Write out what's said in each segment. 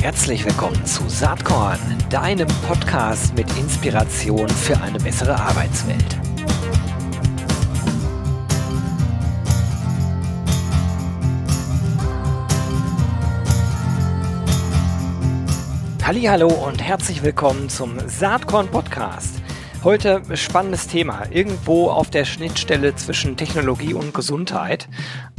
Herzlich willkommen zu Saatkorn, deinem Podcast mit Inspiration für eine bessere Arbeitswelt. Hallo und herzlich willkommen zum Saatkorn Podcast. Heute spannendes Thema, irgendwo auf der Schnittstelle zwischen Technologie und Gesundheit.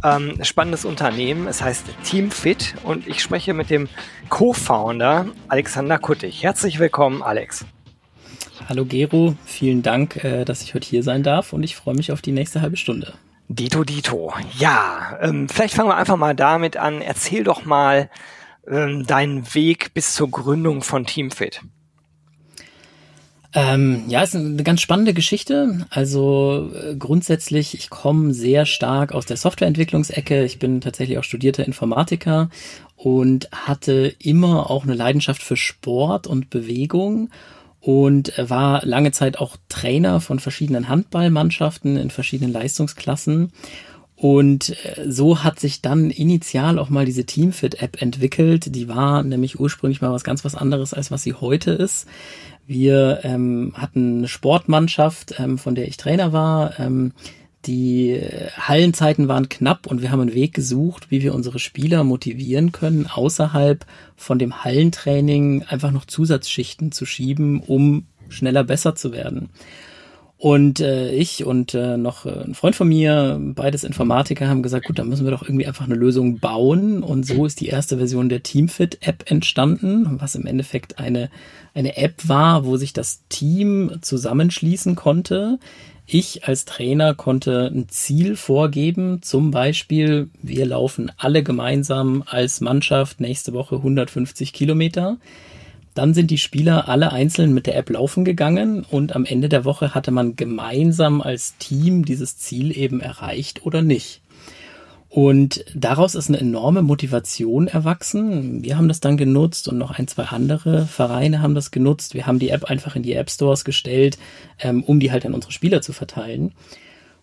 Ähm, spannendes Unternehmen, es heißt Teamfit und ich spreche mit dem Co-Founder Alexander Kuttig. Herzlich willkommen, Alex. Hallo Gero, vielen Dank, äh, dass ich heute hier sein darf und ich freue mich auf die nächste halbe Stunde. Dito Dito. Ja, ähm, vielleicht fangen wir einfach mal damit an. Erzähl doch mal ähm, deinen Weg bis zur Gründung von Teamfit. Ähm, ja, ist eine ganz spannende Geschichte. Also äh, grundsätzlich, ich komme sehr stark aus der Softwareentwicklungsecke. Ich bin tatsächlich auch studierter Informatiker und hatte immer auch eine Leidenschaft für Sport und Bewegung und war lange Zeit auch Trainer von verschiedenen Handballmannschaften in verschiedenen Leistungsklassen. Und äh, so hat sich dann initial auch mal diese Teamfit-App entwickelt. Die war nämlich ursprünglich mal was ganz was anderes, als was sie heute ist. Wir ähm, hatten eine Sportmannschaft, ähm, von der ich Trainer war. Ähm, die Hallenzeiten waren knapp und wir haben einen Weg gesucht, wie wir unsere Spieler motivieren können, außerhalb von dem Hallentraining einfach noch Zusatzschichten zu schieben, um schneller besser zu werden. Und äh, ich und äh, noch äh, ein Freund von mir, beides Informatiker, haben gesagt, gut, dann müssen wir doch irgendwie einfach eine Lösung bauen. Und so ist die erste Version der Teamfit-App entstanden, was im Endeffekt eine, eine App war, wo sich das Team zusammenschließen konnte. Ich als Trainer konnte ein Ziel vorgeben, zum Beispiel, wir laufen alle gemeinsam als Mannschaft nächste Woche 150 Kilometer. Dann sind die Spieler alle einzeln mit der App laufen gegangen und am Ende der Woche hatte man gemeinsam als Team dieses Ziel eben erreicht oder nicht. Und daraus ist eine enorme Motivation erwachsen. Wir haben das dann genutzt und noch ein, zwei andere Vereine haben das genutzt. Wir haben die App einfach in die App Stores gestellt, ähm, um die halt an unsere Spieler zu verteilen.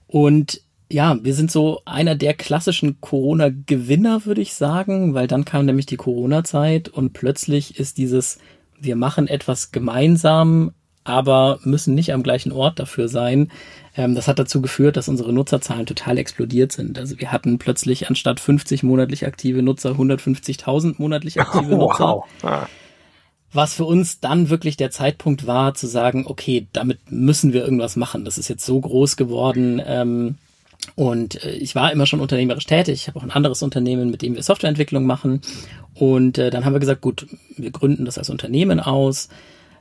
Und ja, wir sind so einer der klassischen Corona-Gewinner, würde ich sagen, weil dann kam nämlich die Corona-Zeit und plötzlich ist dieses wir machen etwas gemeinsam, aber müssen nicht am gleichen Ort dafür sein. Ähm, das hat dazu geführt, dass unsere Nutzerzahlen total explodiert sind. Also wir hatten plötzlich anstatt 50 monatlich aktive Nutzer 150.000 monatlich aktive oh, Nutzer. Wow. Ah. Was für uns dann wirklich der Zeitpunkt war, zu sagen, okay, damit müssen wir irgendwas machen. Das ist jetzt so groß geworden. Ähm, und äh, ich war immer schon unternehmerisch tätig. Ich habe auch ein anderes Unternehmen, mit dem wir Softwareentwicklung machen. Und äh, dann haben wir gesagt, gut, wir gründen das als Unternehmen aus.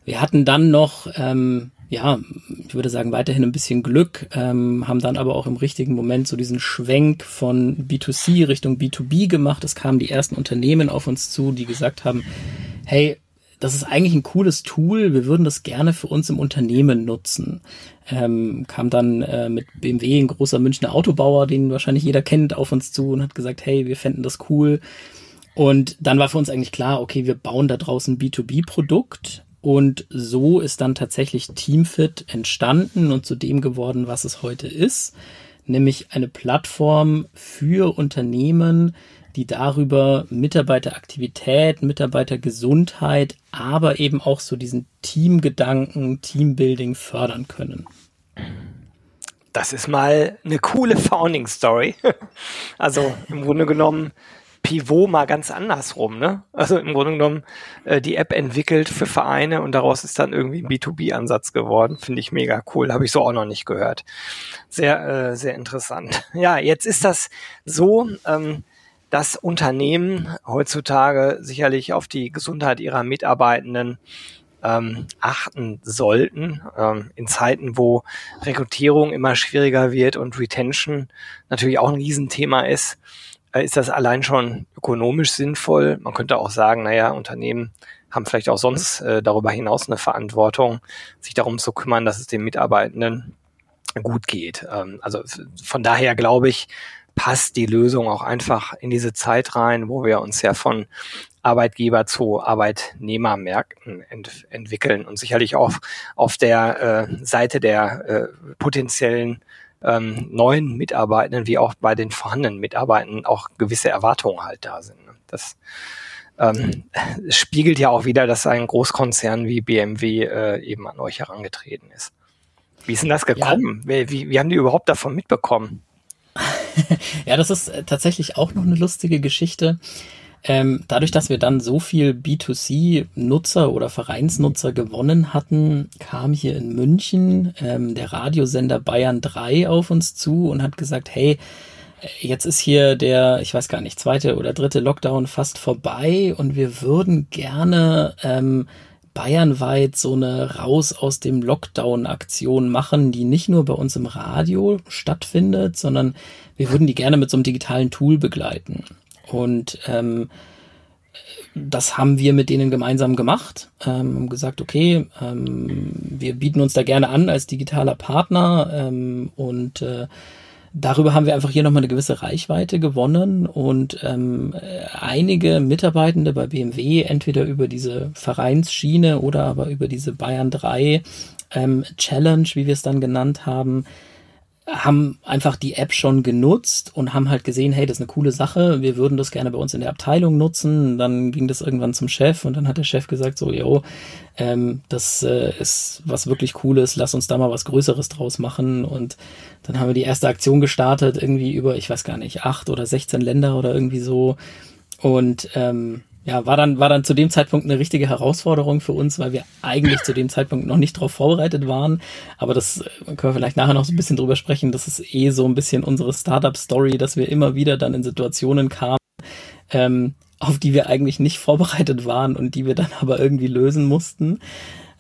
Wir hatten dann noch, ähm, ja, ich würde sagen, weiterhin ein bisschen Glück, ähm, haben dann aber auch im richtigen Moment so diesen Schwenk von B2C Richtung B2B gemacht. Es kamen die ersten Unternehmen auf uns zu, die gesagt haben, hey, das ist eigentlich ein cooles Tool, wir würden das gerne für uns im Unternehmen nutzen. Ähm, kam dann äh, mit BMW, ein großer Münchner Autobauer, den wahrscheinlich jeder kennt, auf uns zu und hat gesagt, hey, wir fänden das cool. Und dann war für uns eigentlich klar, okay, wir bauen da draußen B2B-Produkt. Und so ist dann tatsächlich Teamfit entstanden und zu dem geworden, was es heute ist. Nämlich eine Plattform für Unternehmen, die darüber Mitarbeiteraktivität, Mitarbeitergesundheit, aber eben auch so diesen Teamgedanken, Teambuilding fördern können. Das ist mal eine coole Founding Story. Also im Grunde genommen Pivot mal ganz andersrum, ne? Also im Grunde genommen äh, die App entwickelt für Vereine und daraus ist dann irgendwie ein B2B-Ansatz geworden. Finde ich mega cool. Habe ich so auch noch nicht gehört. Sehr, äh, sehr interessant. Ja, jetzt ist das so, ähm, dass Unternehmen heutzutage sicherlich auf die Gesundheit ihrer Mitarbeitenden ähm, achten sollten. Ähm, in Zeiten, wo Rekrutierung immer schwieriger wird und Retention natürlich auch ein Riesenthema ist, äh, ist das allein schon ökonomisch sinnvoll. Man könnte auch sagen, naja, Unternehmen haben vielleicht auch sonst äh, darüber hinaus eine Verantwortung, sich darum zu kümmern, dass es den Mitarbeitenden gut geht. Ähm, also von daher glaube ich, passt die Lösung auch einfach in diese Zeit rein, wo wir uns ja von Arbeitgeber zu Arbeitnehmermärkten ent entwickeln und sicherlich auch auf der äh, Seite der äh, potenziellen ähm, neuen Mitarbeitenden wie auch bei den vorhandenen Mitarbeitenden auch gewisse Erwartungen halt da sind. Ne? Das ähm, spiegelt ja auch wieder, dass ein Großkonzern wie BMW äh, eben an euch herangetreten ist. Wie ist denn das gekommen? Ja. Wie, wie, wie haben die überhaupt davon mitbekommen? Ja, das ist äh, tatsächlich auch noch eine lustige Geschichte. Ähm, dadurch, dass wir dann so viel B2C-Nutzer oder Vereinsnutzer gewonnen hatten, kam hier in München ähm, der Radiosender Bayern 3 auf uns zu und hat gesagt, hey, jetzt ist hier der, ich weiß gar nicht, zweite oder dritte Lockdown fast vorbei und wir würden gerne ähm, bayernweit so eine Raus aus dem Lockdown-Aktion machen, die nicht nur bei uns im Radio stattfindet, sondern wir würden die gerne mit so einem digitalen Tool begleiten. Und ähm, das haben wir mit denen gemeinsam gemacht. Ähm, gesagt, okay, ähm, wir bieten uns da gerne an als digitaler Partner ähm, und äh, darüber haben wir einfach hier nochmal eine gewisse Reichweite gewonnen und ähm, einige Mitarbeitende bei BMW entweder über diese Vereinsschiene oder aber über diese Bayern 3 ähm, Challenge, wie wir es dann genannt haben, haben einfach die App schon genutzt und haben halt gesehen, hey, das ist eine coole Sache, wir würden das gerne bei uns in der Abteilung nutzen. Dann ging das irgendwann zum Chef und dann hat der Chef gesagt, so, yo, ähm, das äh, ist was wirklich Cooles, lass uns da mal was Größeres draus machen. Und dann haben wir die erste Aktion gestartet, irgendwie über, ich weiß gar nicht, acht oder 16 Länder oder irgendwie so. Und ähm, ja, war dann, war dann zu dem Zeitpunkt eine richtige Herausforderung für uns, weil wir eigentlich zu dem Zeitpunkt noch nicht darauf vorbereitet waren. Aber das äh, können wir vielleicht nachher noch so ein bisschen drüber sprechen. Das ist eh so ein bisschen unsere Startup-Story, dass wir immer wieder dann in Situationen kamen, ähm, auf die wir eigentlich nicht vorbereitet waren und die wir dann aber irgendwie lösen mussten.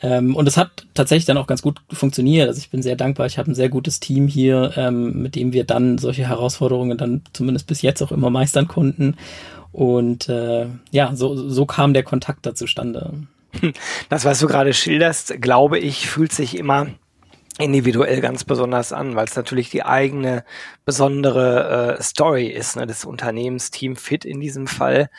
Ähm, und es hat tatsächlich dann auch ganz gut funktioniert. Also ich bin sehr dankbar. Ich habe ein sehr gutes Team hier, ähm, mit dem wir dann solche Herausforderungen dann zumindest bis jetzt auch immer meistern konnten. Und äh, ja, so, so kam der Kontakt da zustande. Das, was du gerade schilderst, glaube ich, fühlt sich immer individuell ganz besonders an, weil es natürlich die eigene besondere äh, Story ist, ne, des Unternehmens Team Fit in diesem Fall.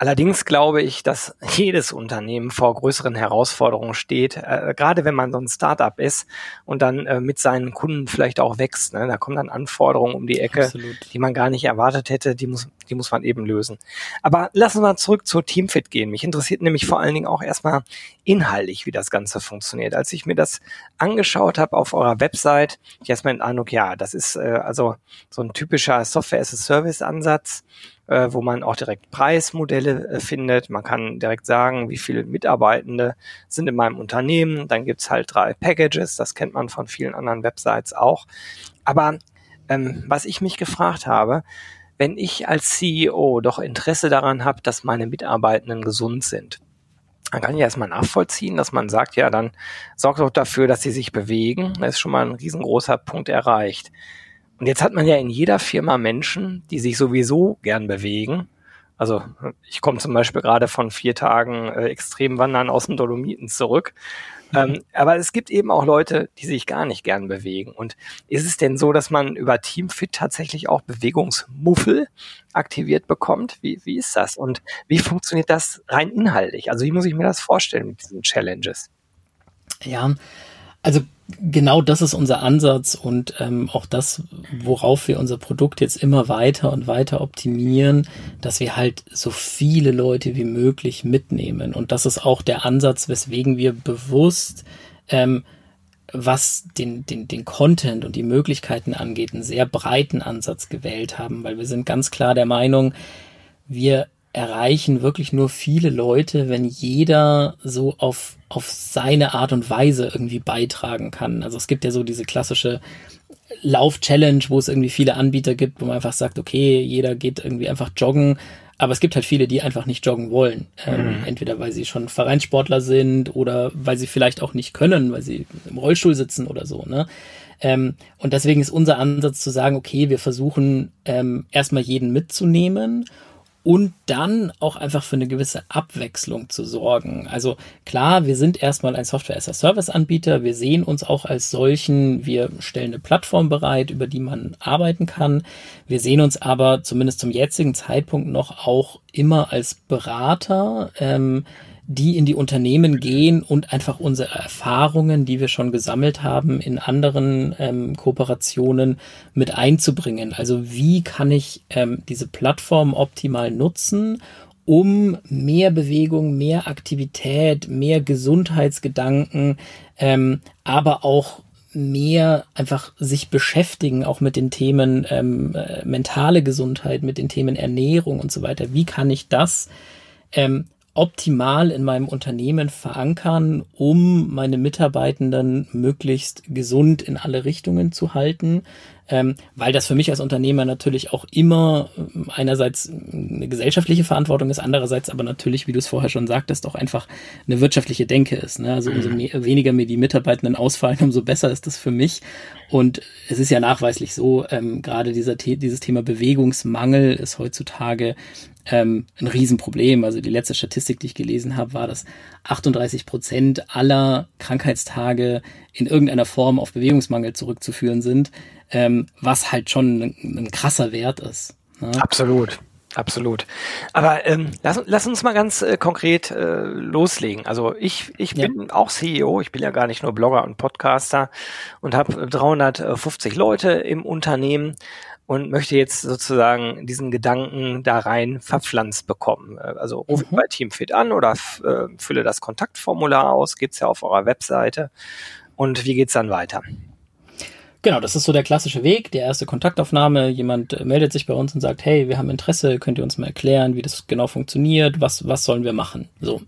Allerdings glaube ich, dass jedes Unternehmen vor größeren Herausforderungen steht, äh, gerade wenn man so ein Startup ist und dann äh, mit seinen Kunden vielleicht auch wächst. Ne? Da kommen dann Anforderungen um die Ecke, Absolut. die man gar nicht erwartet hätte, die muss, die muss man eben lösen. Aber lassen wir zurück zur Teamfit gehen. Mich interessiert nämlich vor allen Dingen auch erstmal inhaltlich, wie das Ganze funktioniert. Als ich mir das angeschaut habe auf eurer Website, ich erstmal den Eindruck, ja, das ist äh, also so ein typischer Software-as-a-Service-Ansatz äh, wo man auch direkt Preismodelle äh, findet. Man kann direkt sagen, wie viele Mitarbeitende sind in meinem Unternehmen. Dann gibt's halt drei Packages, das kennt man von vielen anderen Websites auch. Aber ähm, was ich mich gefragt habe, wenn ich als CEO doch Interesse daran habe, dass meine Mitarbeitenden gesund sind, dann kann ich erstmal nachvollziehen, dass man sagt, ja, dann sorgt doch dafür, dass sie sich bewegen. Da ist schon mal ein riesengroßer Punkt erreicht. Und jetzt hat man ja in jeder Firma Menschen, die sich sowieso gern bewegen. Also ich komme zum Beispiel gerade von vier Tagen äh, Extremwandern aus den Dolomiten zurück. Ähm, aber es gibt eben auch Leute, die sich gar nicht gern bewegen. Und ist es denn so, dass man über Teamfit tatsächlich auch Bewegungsmuffel aktiviert bekommt? Wie, wie ist das? Und wie funktioniert das rein inhaltlich? Also wie muss ich mir das vorstellen mit diesen Challenges? Ja, also genau das ist unser Ansatz und ähm, auch das, worauf wir unser Produkt jetzt immer weiter und weiter optimieren, dass wir halt so viele Leute wie möglich mitnehmen. Und das ist auch der Ansatz, weswegen wir bewusst, ähm, was den, den, den Content und die Möglichkeiten angeht, einen sehr breiten Ansatz gewählt haben, weil wir sind ganz klar der Meinung, wir erreichen wirklich nur viele Leute, wenn jeder so auf, auf seine Art und Weise irgendwie beitragen kann. Also es gibt ja so diese klassische Lauf-Challenge, wo es irgendwie viele Anbieter gibt, wo man einfach sagt, okay, jeder geht irgendwie einfach joggen. Aber es gibt halt viele, die einfach nicht joggen wollen. Ähm, mhm. Entweder weil sie schon Vereinssportler sind oder weil sie vielleicht auch nicht können, weil sie im Rollstuhl sitzen oder so. Ne? Ähm, und deswegen ist unser Ansatz zu sagen, okay, wir versuchen ähm, erstmal jeden mitzunehmen und dann auch einfach für eine gewisse Abwechslung zu sorgen. Also klar, wir sind erstmal ein Software-as-a-Service-Anbieter, wir sehen uns auch als solchen, wir stellen eine Plattform bereit, über die man arbeiten kann. Wir sehen uns aber zumindest zum jetzigen Zeitpunkt noch auch immer als Berater, ähm, die in die Unternehmen gehen und einfach unsere Erfahrungen, die wir schon gesammelt haben, in anderen ähm, Kooperationen mit einzubringen. Also wie kann ich ähm, diese Plattform optimal nutzen, um mehr Bewegung, mehr Aktivität, mehr Gesundheitsgedanken, ähm, aber auch mehr einfach sich beschäftigen, auch mit den Themen ähm, äh, mentale Gesundheit, mit den Themen Ernährung und so weiter. Wie kann ich das ähm, optimal in meinem Unternehmen verankern, um meine Mitarbeitenden möglichst gesund in alle Richtungen zu halten, ähm, weil das für mich als Unternehmer natürlich auch immer ähm, einerseits eine gesellschaftliche Verantwortung ist, andererseits aber natürlich, wie du es vorher schon sagtest, auch einfach eine wirtschaftliche Denke ist. Ne? Also umso mhm. mehr, weniger mir die Mitarbeitenden ausfallen, umso besser ist das für mich. Und es ist ja nachweislich so, ähm, gerade dieser dieses Thema Bewegungsmangel ist heutzutage ähm, ein Riesenproblem. Also die letzte Statistik, die ich gelesen habe, war, dass 38 Prozent aller Krankheitstage in irgendeiner Form auf Bewegungsmangel zurückzuführen sind, ähm, was halt schon ein, ein krasser Wert ist. Ne? Absolut. Absolut. Aber ähm, lass, lass uns mal ganz äh, konkret äh, loslegen. Also ich, ich bin ja. auch CEO, ich bin ja gar nicht nur Blogger und Podcaster und habe 350 Leute im Unternehmen und möchte jetzt sozusagen diesen Gedanken da rein verpflanzt bekommen. Äh, also rufe mhm. bei Teamfit an oder äh, fülle das Kontaktformular aus, gibt's ja auf eurer Webseite. Und wie geht's dann weiter? Genau, das ist so der klassische Weg, die erste Kontaktaufnahme. Jemand äh, meldet sich bei uns und sagt, hey, wir haben Interesse, könnt ihr uns mal erklären, wie das genau funktioniert, was, was sollen wir machen? So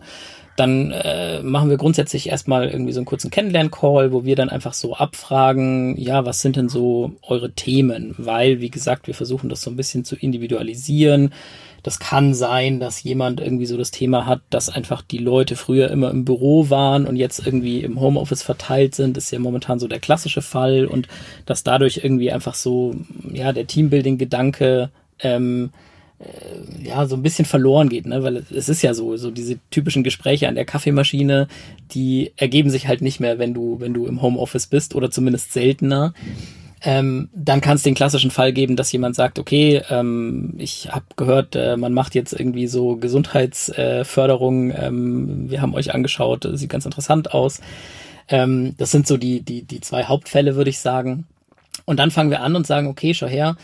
dann äh, machen wir grundsätzlich erstmal irgendwie so einen kurzen Kennenlern-Call, wo wir dann einfach so abfragen, ja, was sind denn so eure Themen? Weil, wie gesagt, wir versuchen das so ein bisschen zu individualisieren. Das kann sein, dass jemand irgendwie so das Thema hat, dass einfach die Leute früher immer im Büro waren und jetzt irgendwie im Homeoffice verteilt sind. Das ist ja momentan so der klassische Fall und dass dadurch irgendwie einfach so, ja, der Teambuilding-Gedanke ähm, äh, ja, so ein bisschen verloren geht, ne? Weil es ist ja so, so diese typischen Gespräche an der Kaffeemaschine, die ergeben sich halt nicht mehr, wenn du, wenn du im Homeoffice bist oder zumindest seltener. Ähm, dann kann es den klassischen Fall geben, dass jemand sagt, okay, ähm, ich habe gehört, äh, man macht jetzt irgendwie so Gesundheitsförderung, äh, ähm, wir haben euch angeschaut, sieht ganz interessant aus. Ähm, das sind so die, die, die zwei Hauptfälle, würde ich sagen. Und dann fangen wir an und sagen, okay, schau her,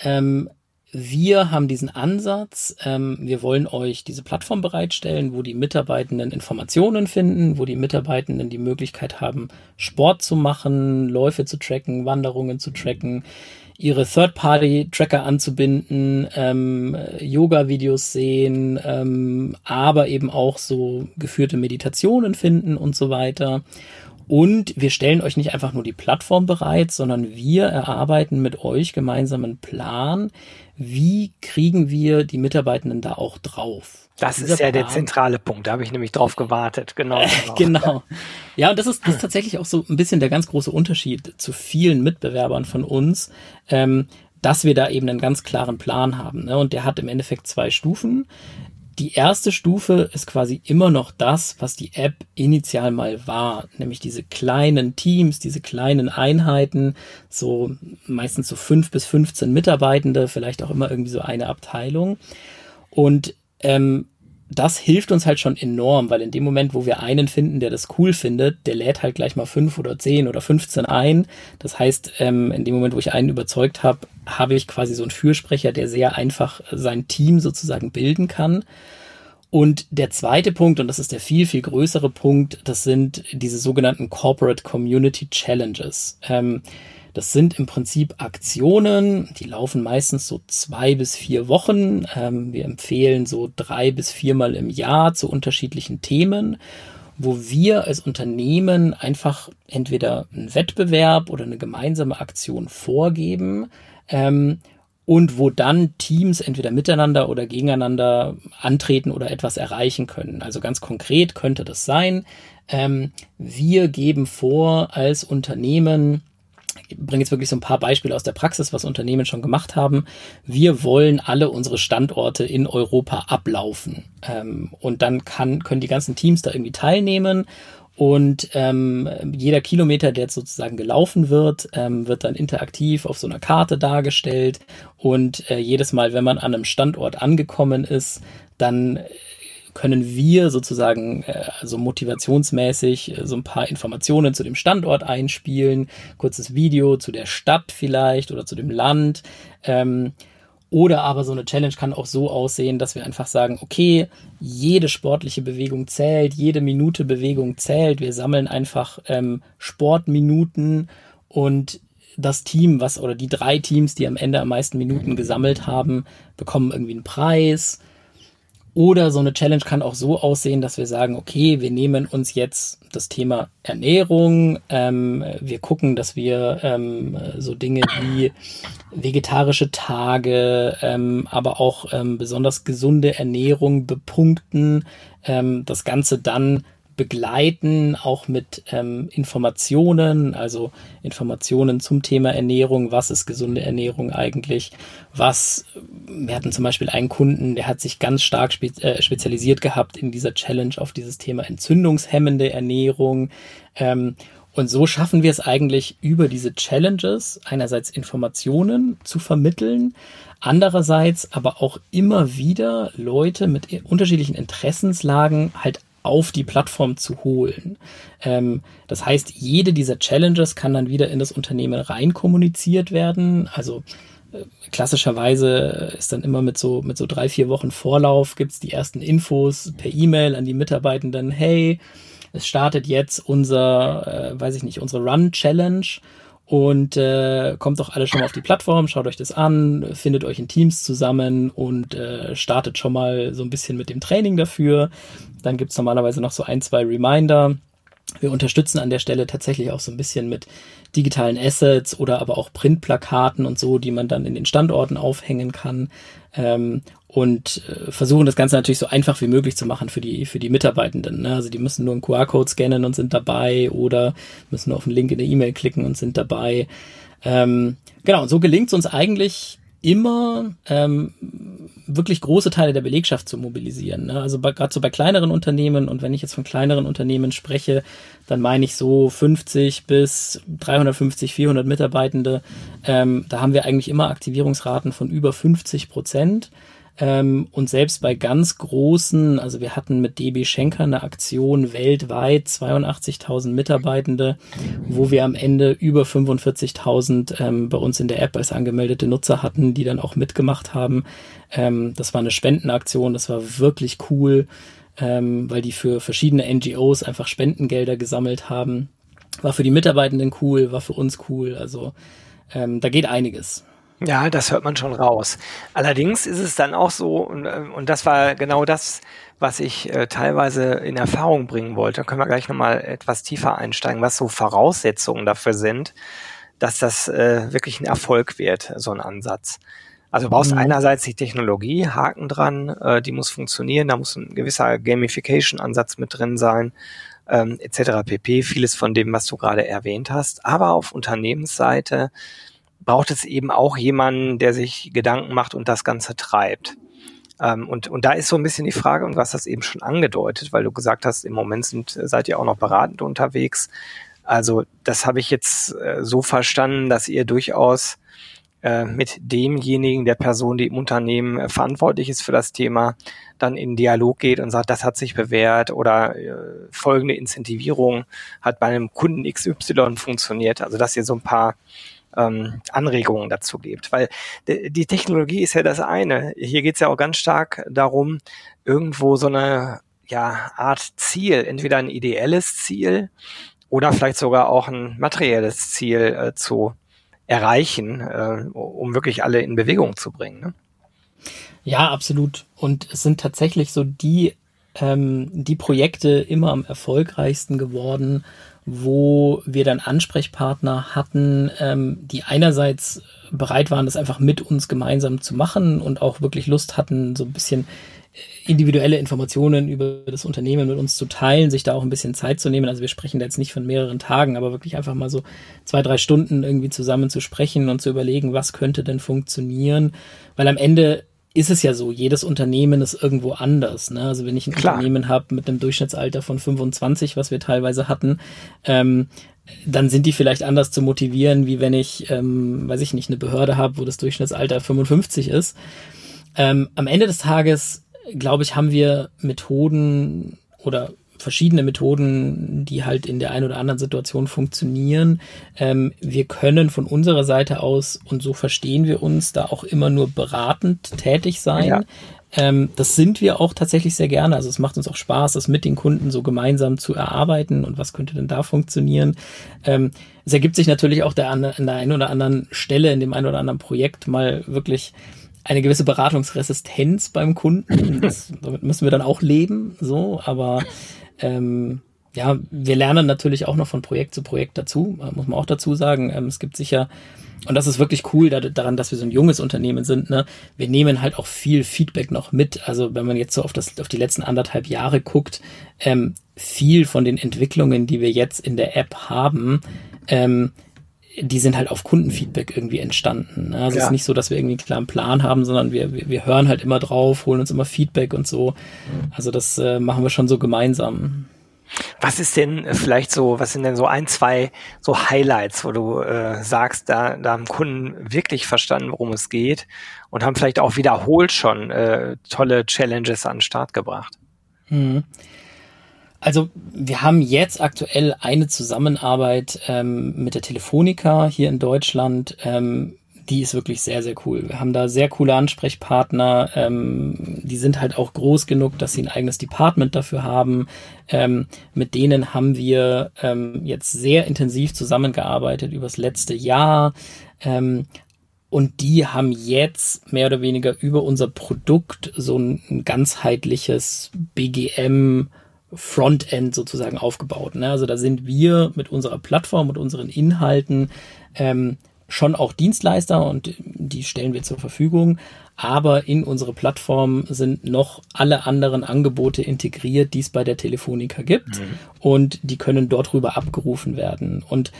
ähm, wir haben diesen Ansatz, ähm, wir wollen euch diese Plattform bereitstellen, wo die Mitarbeitenden Informationen finden, wo die Mitarbeitenden die Möglichkeit haben, Sport zu machen, Läufe zu tracken, Wanderungen zu tracken, ihre Third-Party-Tracker anzubinden, ähm, Yoga-Videos sehen, ähm, aber eben auch so geführte Meditationen finden und so weiter. Und wir stellen euch nicht einfach nur die Plattform bereit, sondern wir erarbeiten mit euch gemeinsam einen Plan, wie kriegen wir die Mitarbeitenden da auch drauf. Das ist ja Plan, der zentrale Punkt, da habe ich nämlich drauf gewartet, genau. Genau. genau. Ja, und das ist, das ist tatsächlich auch so ein bisschen der ganz große Unterschied zu vielen Mitbewerbern von uns, ähm, dass wir da eben einen ganz klaren Plan haben. Ne? Und der hat im Endeffekt zwei Stufen die erste Stufe ist quasi immer noch das, was die App initial mal war, nämlich diese kleinen Teams, diese kleinen Einheiten, so meistens so fünf bis 15 Mitarbeitende, vielleicht auch immer irgendwie so eine Abteilung. Und ähm, das hilft uns halt schon enorm, weil in dem Moment, wo wir einen finden, der das cool findet, der lädt halt gleich mal fünf oder zehn oder 15 ein. Das heißt, ähm, in dem Moment, wo ich einen überzeugt habe, habe ich quasi so einen Fürsprecher, der sehr einfach sein Team sozusagen bilden kann. Und der zweite Punkt, und das ist der viel, viel größere Punkt, das sind diese sogenannten Corporate Community Challenges. Ähm, das sind im Prinzip Aktionen, die laufen meistens so zwei bis vier Wochen. Ähm, wir empfehlen so drei bis viermal im Jahr zu unterschiedlichen Themen, wo wir als Unternehmen einfach entweder einen Wettbewerb oder eine gemeinsame Aktion vorgeben. Ähm, und wo dann Teams entweder miteinander oder gegeneinander antreten oder etwas erreichen können. Also ganz konkret könnte das sein, ähm, wir geben vor als Unternehmen, ich bringe jetzt wirklich so ein paar Beispiele aus der Praxis, was Unternehmen schon gemacht haben. Wir wollen alle unsere Standorte in Europa ablaufen. Ähm, und dann kann, können die ganzen Teams da irgendwie teilnehmen. Und ähm, jeder Kilometer, der jetzt sozusagen gelaufen wird, ähm, wird dann interaktiv auf so einer Karte dargestellt. Und äh, jedes Mal, wenn man an einem Standort angekommen ist, dann können wir sozusagen äh, also motivationsmäßig äh, so ein paar Informationen zu dem Standort einspielen, kurzes Video zu der Stadt vielleicht oder zu dem Land. Ähm, oder aber so eine Challenge kann auch so aussehen, dass wir einfach sagen, okay, jede sportliche Bewegung zählt, jede Minute Bewegung zählt. Wir sammeln einfach ähm, Sportminuten und das Team, was oder die drei Teams, die am Ende am meisten Minuten gesammelt haben, bekommen irgendwie einen Preis. Oder so eine Challenge kann auch so aussehen, dass wir sagen, okay, wir nehmen uns jetzt das Thema Ernährung, ähm, wir gucken, dass wir ähm, so Dinge wie vegetarische Tage, ähm, aber auch ähm, besonders gesunde Ernährung bepunkten, ähm, das Ganze dann begleiten, auch mit ähm, Informationen, also Informationen zum Thema Ernährung, was ist gesunde Ernährung eigentlich, was, wir hatten zum Beispiel einen Kunden, der hat sich ganz stark spe äh, spezialisiert gehabt in dieser Challenge auf dieses Thema entzündungshemmende Ernährung. Ähm, und so schaffen wir es eigentlich über diese Challenges einerseits Informationen zu vermitteln, andererseits aber auch immer wieder Leute mit unterschiedlichen Interessenslagen halt auf die Plattform zu holen. Ähm, das heißt, jede dieser Challenges kann dann wieder in das Unternehmen rein kommuniziert werden. Also äh, klassischerweise ist dann immer mit so, mit so drei, vier Wochen Vorlauf gibt's die ersten Infos per E-Mail an die Mitarbeitenden. Hey, es startet jetzt unser, äh, weiß ich nicht, unsere Run Challenge und äh, kommt doch alle schon mal auf die Plattform, schaut euch das an, findet euch in Teams zusammen und äh, startet schon mal so ein bisschen mit dem Training dafür. Dann gibt's normalerweise noch so ein, zwei Reminder. Wir unterstützen an der Stelle tatsächlich auch so ein bisschen mit digitalen Assets oder aber auch Printplakaten und so, die man dann in den Standorten aufhängen kann. Ähm, und äh, versuchen das Ganze natürlich so einfach wie möglich zu machen für die, für die Mitarbeitenden. Ne? Also die müssen nur einen QR-Code scannen und sind dabei oder müssen nur auf einen Link in der E-Mail klicken und sind dabei. Ähm, genau, und so gelingt es uns eigentlich immer ähm, wirklich große Teile der Belegschaft zu mobilisieren. Ne? Also gerade so bei kleineren Unternehmen und wenn ich jetzt von kleineren Unternehmen spreche, dann meine ich so 50 bis 350, 400 Mitarbeitende. Ähm, da haben wir eigentlich immer Aktivierungsraten von über 50 Prozent. Ähm, und selbst bei ganz großen, also wir hatten mit DB Schenker eine Aktion weltweit, 82.000 Mitarbeitende, wo wir am Ende über 45.000 ähm, bei uns in der App als angemeldete Nutzer hatten, die dann auch mitgemacht haben. Ähm, das war eine Spendenaktion, das war wirklich cool, ähm, weil die für verschiedene NGOs einfach Spendengelder gesammelt haben. War für die Mitarbeitenden cool, war für uns cool. Also ähm, da geht einiges. Ja, das hört man schon raus. Allerdings ist es dann auch so, und, äh, und das war genau das, was ich äh, teilweise in Erfahrung bringen wollte. Da können wir gleich nochmal etwas tiefer einsteigen, was so Voraussetzungen dafür sind, dass das äh, wirklich ein Erfolg wird, so ein Ansatz. Also du brauchst mhm. einerseits die Technologie, Haken dran, äh, die muss funktionieren, da muss ein gewisser Gamification-Ansatz mit drin sein, ähm, etc. pp. Vieles von dem, was du gerade erwähnt hast. Aber auf Unternehmensseite braucht es eben auch jemanden, der sich Gedanken macht und das Ganze treibt. Ähm, und, und da ist so ein bisschen die Frage, und hast das eben schon angedeutet, weil du gesagt hast, im Moment sind, seid ihr auch noch beratend unterwegs. Also das habe ich jetzt äh, so verstanden, dass ihr durchaus äh, mit demjenigen, der Person, die im Unternehmen äh, verantwortlich ist für das Thema, dann in Dialog geht und sagt, das hat sich bewährt oder äh, folgende Incentivierung hat bei einem Kunden XY funktioniert. Also dass ihr so ein paar ähm, Anregungen dazu gibt. Weil die Technologie ist ja das eine. Hier geht es ja auch ganz stark darum, irgendwo so eine ja, Art Ziel, entweder ein ideelles Ziel oder vielleicht sogar auch ein materielles Ziel äh, zu erreichen, äh, um wirklich alle in Bewegung zu bringen. Ne? Ja, absolut. Und es sind tatsächlich so die, ähm, die Projekte immer am erfolgreichsten geworden, wo wir dann Ansprechpartner hatten, ähm, die einerseits bereit waren, das einfach mit uns gemeinsam zu machen und auch wirklich Lust hatten, so ein bisschen individuelle Informationen über das Unternehmen mit uns zu teilen, sich da auch ein bisschen Zeit zu nehmen. Also wir sprechen da jetzt nicht von mehreren Tagen, aber wirklich einfach mal so zwei, drei Stunden irgendwie zusammen zu sprechen und zu überlegen, was könnte denn funktionieren. Weil am Ende ist es ja so, jedes Unternehmen ist irgendwo anders. Ne? Also wenn ich ein Klar. Unternehmen habe mit einem Durchschnittsalter von 25, was wir teilweise hatten, ähm, dann sind die vielleicht anders zu motivieren, wie wenn ich, ähm, weiß ich nicht, eine Behörde habe, wo das Durchschnittsalter 55 ist. Ähm, am Ende des Tages glaube ich, haben wir Methoden oder verschiedene Methoden, die halt in der einen oder anderen Situation funktionieren. Ähm, wir können von unserer Seite aus, und so verstehen wir uns, da auch immer nur beratend tätig sein. Ja. Ähm, das sind wir auch tatsächlich sehr gerne. Also es macht uns auch Spaß, das mit den Kunden so gemeinsam zu erarbeiten und was könnte denn da funktionieren. Ähm, es ergibt sich natürlich auch der, an der einen oder anderen Stelle in dem einen oder anderen Projekt mal wirklich eine gewisse Beratungsresistenz beim Kunden. Das, damit müssen wir dann auch leben, so, aber ähm, ja, wir lernen natürlich auch noch von Projekt zu Projekt dazu, muss man auch dazu sagen. Ähm, es gibt sicher, und das ist wirklich cool da, daran, dass wir so ein junges Unternehmen sind, ne? Wir nehmen halt auch viel Feedback noch mit. Also wenn man jetzt so auf das, auf die letzten anderthalb Jahre guckt, ähm, viel von den Entwicklungen, die wir jetzt in der App haben, ähm, die sind halt auf Kundenfeedback irgendwie entstanden. Ne? Also ja. es ist nicht so, dass wir irgendwie einen klaren Plan haben, sondern wir, wir, wir hören halt immer drauf, holen uns immer Feedback und so. Also das äh, machen wir schon so gemeinsam. Was ist denn äh, vielleicht so, was sind denn so ein, zwei so Highlights, wo du äh, sagst, da, da haben Kunden wirklich verstanden, worum es geht und haben vielleicht auch wiederholt schon äh, tolle Challenges an den Start gebracht? Mhm. Also wir haben jetzt aktuell eine Zusammenarbeit ähm, mit der Telefonica hier in Deutschland. Ähm, die ist wirklich sehr, sehr cool. Wir haben da sehr coole Ansprechpartner. Ähm, die sind halt auch groß genug, dass sie ein eigenes Department dafür haben. Ähm, mit denen haben wir ähm, jetzt sehr intensiv zusammengearbeitet übers letzte Jahr. Ähm, und die haben jetzt mehr oder weniger über unser Produkt so ein ganzheitliches BGM Frontend sozusagen aufgebaut. Ne? Also da sind wir mit unserer Plattform und unseren Inhalten ähm, schon auch Dienstleister und die stellen wir zur Verfügung. Aber in unsere Plattform sind noch alle anderen Angebote integriert, die es bei der Telefonica gibt. Mhm. Und die können dort rüber abgerufen werden. Und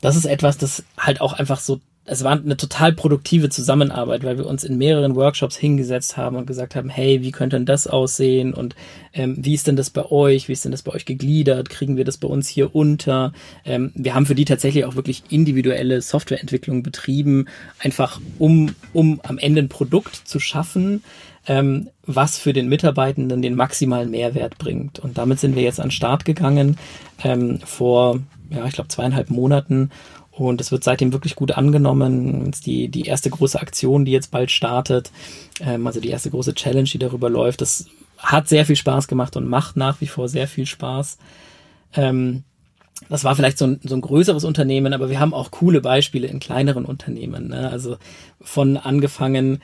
das ist etwas, das halt auch einfach so es war eine total produktive Zusammenarbeit, weil wir uns in mehreren Workshops hingesetzt haben und gesagt haben, hey, wie könnte denn das aussehen und ähm, wie ist denn das bei euch, wie ist denn das bei euch gegliedert, kriegen wir das bei uns hier unter? Ähm, wir haben für die tatsächlich auch wirklich individuelle Softwareentwicklung betrieben, einfach um, um am Ende ein Produkt zu schaffen, ähm, was für den Mitarbeitenden den maximalen Mehrwert bringt. Und damit sind wir jetzt an den Start gegangen ähm, vor, ja, ich glaube zweieinhalb Monaten und es wird seitdem wirklich gut angenommen. Die, die erste große Aktion, die jetzt bald startet, ähm, also die erste große Challenge, die darüber läuft, das hat sehr viel Spaß gemacht und macht nach wie vor sehr viel Spaß. Ähm, das war vielleicht so ein, so ein größeres Unternehmen, aber wir haben auch coole Beispiele in kleineren Unternehmen. Ne? Also von angefangen,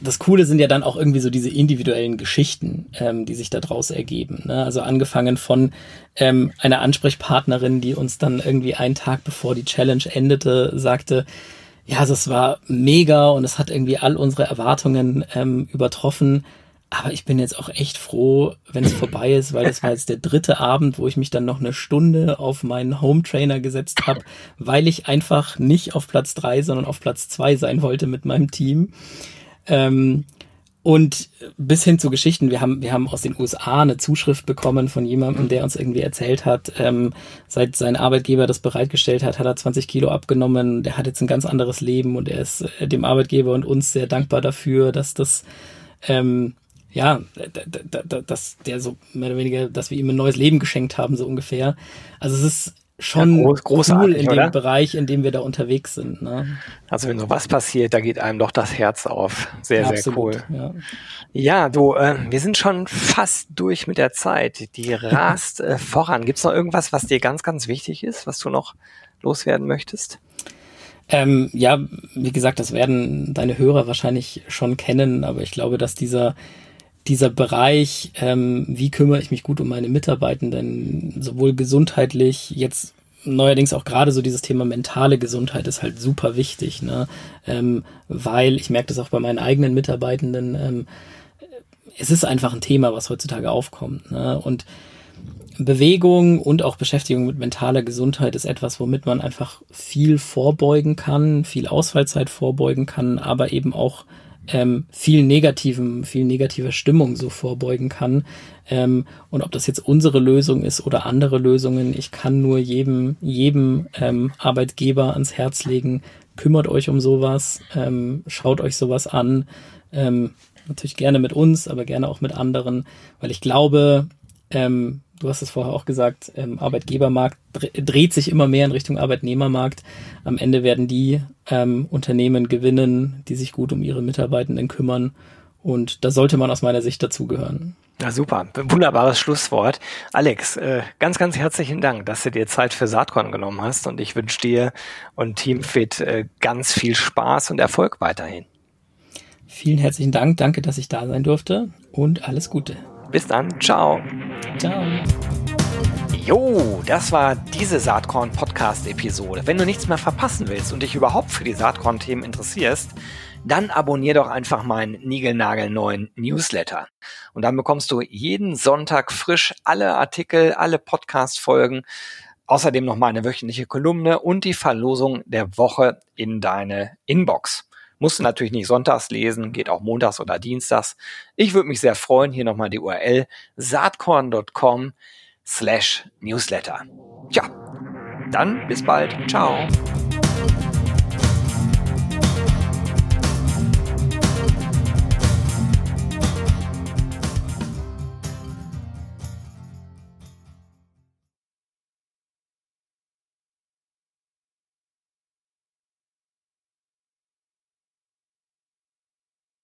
das Coole sind ja dann auch irgendwie so diese individuellen Geschichten, ähm, die sich daraus ergeben. Ne? Also angefangen von ähm, einer Ansprechpartnerin, die uns dann irgendwie einen Tag bevor die Challenge endete, sagte, ja, das war mega und es hat irgendwie all unsere Erwartungen ähm, übertroffen. Aber ich bin jetzt auch echt froh, wenn es vorbei ist, weil das war jetzt der dritte Abend, wo ich mich dann noch eine Stunde auf meinen Home Trainer gesetzt habe, weil ich einfach nicht auf Platz drei, sondern auf Platz zwei sein wollte mit meinem Team. Ähm, und bis hin zu Geschichten, wir haben, wir haben aus den USA eine Zuschrift bekommen von jemandem, der uns irgendwie erzählt hat, ähm, seit sein Arbeitgeber das bereitgestellt hat, hat er 20 Kilo abgenommen, der hat jetzt ein ganz anderes Leben und er ist äh, dem Arbeitgeber und uns sehr dankbar dafür, dass das, ähm, ja, dass der so mehr oder weniger, dass wir ihm ein neues Leben geschenkt haben, so ungefähr. Also es ist schon ja, groß, cool in dem oder? Bereich, in dem wir da unterwegs sind. Ne? Also wenn sowas passiert, da geht einem doch das Herz auf. Sehr, ja, sehr cool. Ja, ja du, äh, wir sind schon fast durch mit der Zeit. Die rast äh, voran. Gibt's noch irgendwas, was dir ganz, ganz wichtig ist, was du noch loswerden möchtest? Ähm, ja, wie gesagt, das werden deine Hörer wahrscheinlich schon kennen, aber ich glaube, dass dieser dieser Bereich, ähm, wie kümmere ich mich gut um meine Mitarbeitenden, sowohl gesundheitlich, jetzt neuerdings auch gerade so dieses Thema mentale Gesundheit ist halt super wichtig, ne? Ähm, weil ich merke das auch bei meinen eigenen Mitarbeitenden, ähm, es ist einfach ein Thema, was heutzutage aufkommt. Ne? Und Bewegung und auch Beschäftigung mit mentaler Gesundheit ist etwas, womit man einfach viel vorbeugen kann, viel Ausfallzeit vorbeugen kann, aber eben auch ähm, viel negativen, viel negativer Stimmung so vorbeugen kann. Ähm, und ob das jetzt unsere Lösung ist oder andere Lösungen, ich kann nur jedem, jedem ähm, Arbeitgeber ans Herz legen, kümmert euch um sowas, ähm, schaut euch sowas an. Ähm, Natürlich gerne mit uns, aber gerne auch mit anderen, weil ich glaube, ähm, du hast es vorher auch gesagt, ähm, Arbeitgebermarkt dreht sich immer mehr in Richtung Arbeitnehmermarkt. Am Ende werden die ähm, Unternehmen gewinnen, die sich gut um ihre Mitarbeitenden kümmern. Und da sollte man aus meiner Sicht dazugehören. Ja, super. Wunderbares Schlusswort. Alex, äh, ganz, ganz herzlichen Dank, dass du dir Zeit für Saatkorn genommen hast und ich wünsche dir und Teamfit äh, ganz viel Spaß und Erfolg weiterhin. Vielen herzlichen Dank. Danke, dass ich da sein durfte und alles Gute. Bis dann. Ciao. Ciao. Jo, das war diese Saatkorn-Podcast-Episode. Wenn du nichts mehr verpassen willst und dich überhaupt für die Saatkorn-Themen interessierst, dann abonnier doch einfach meinen niegelnagelneuen Newsletter. Und dann bekommst du jeden Sonntag frisch alle Artikel, alle Podcast-Folgen, außerdem noch meine wöchentliche Kolumne und die Verlosung der Woche in deine Inbox. Musst du natürlich nicht sonntags lesen, geht auch montags oder dienstags. Ich würde mich sehr freuen. Hier nochmal die URL saatkorn.com slash newsletter. Tja, dann bis bald. Ciao.